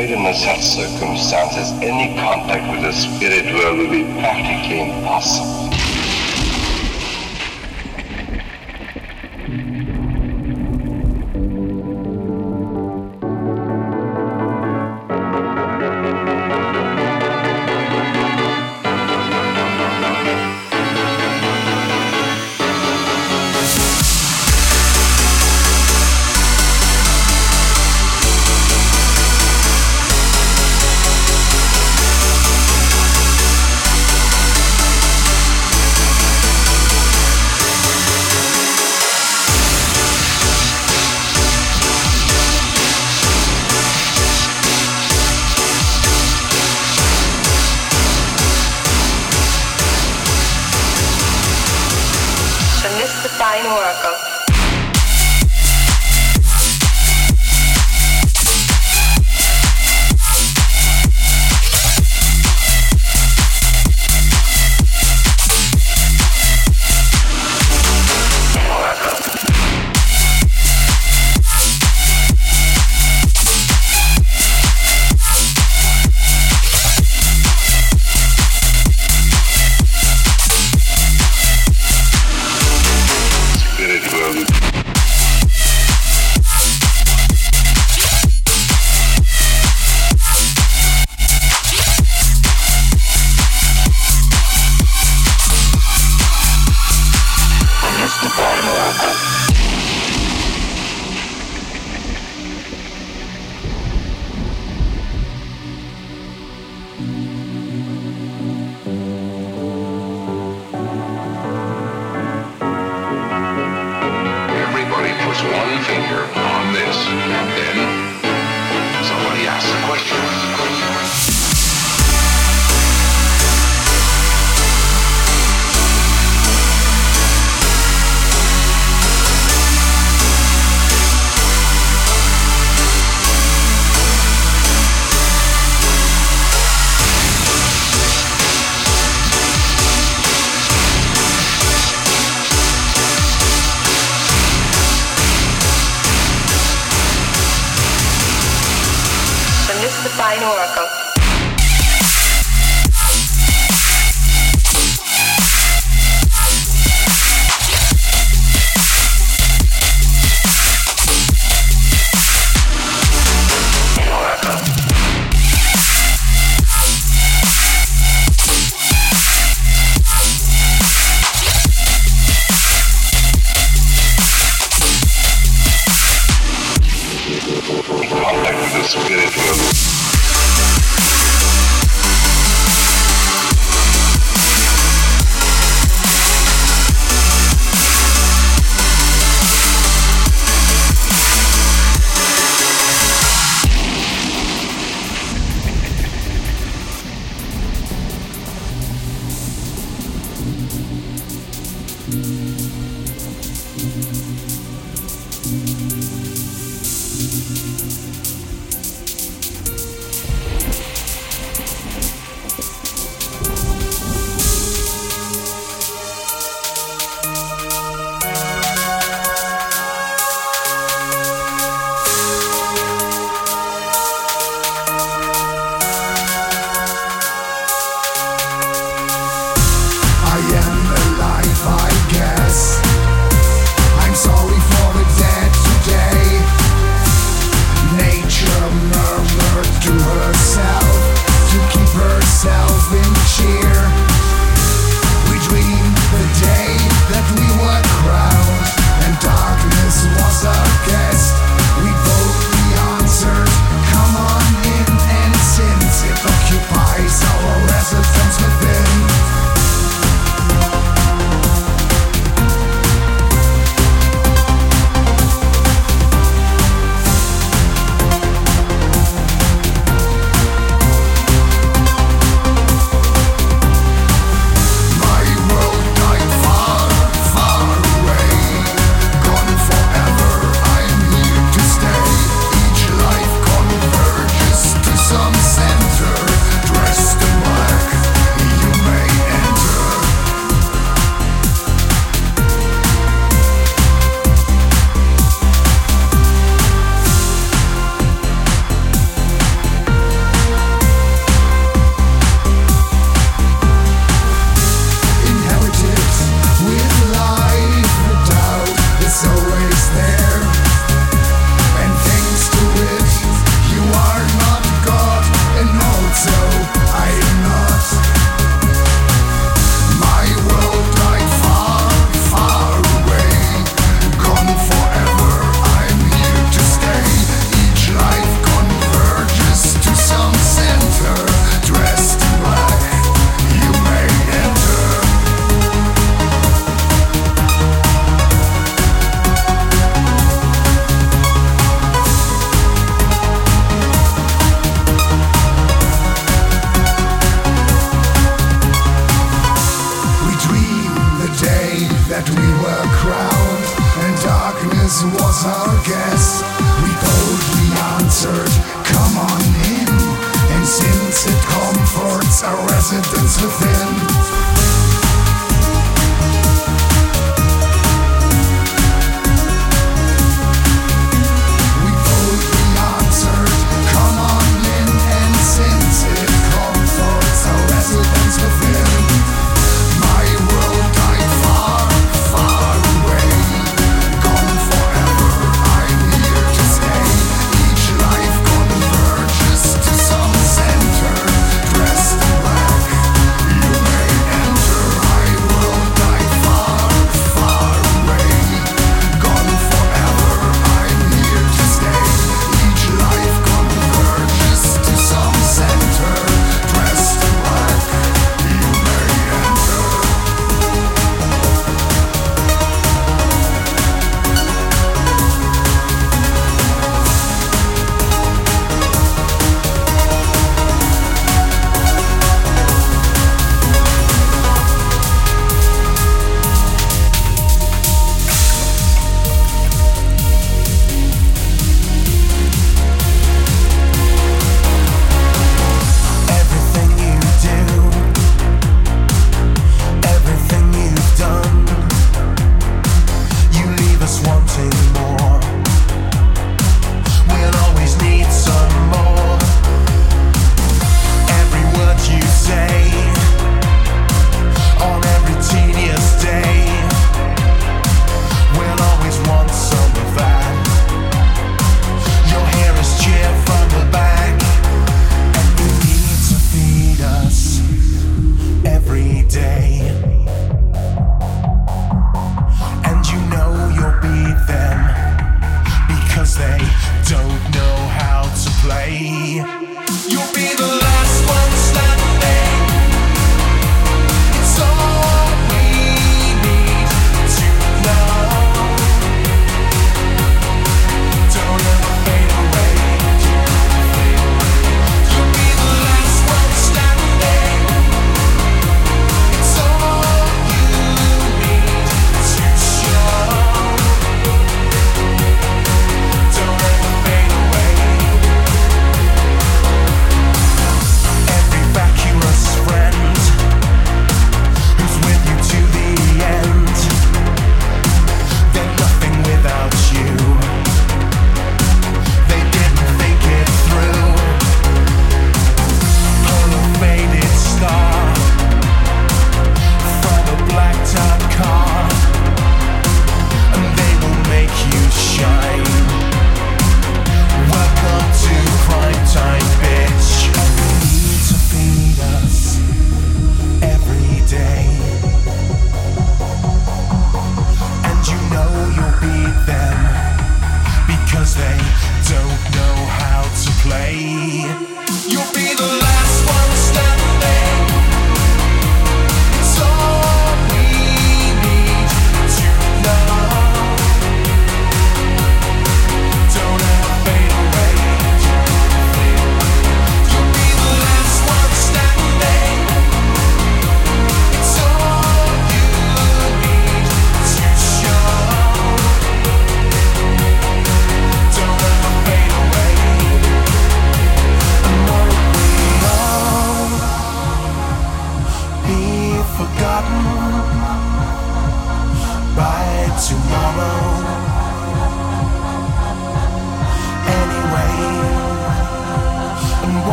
I'm in such circumstances, any contact with the spirit world will be practically impossible.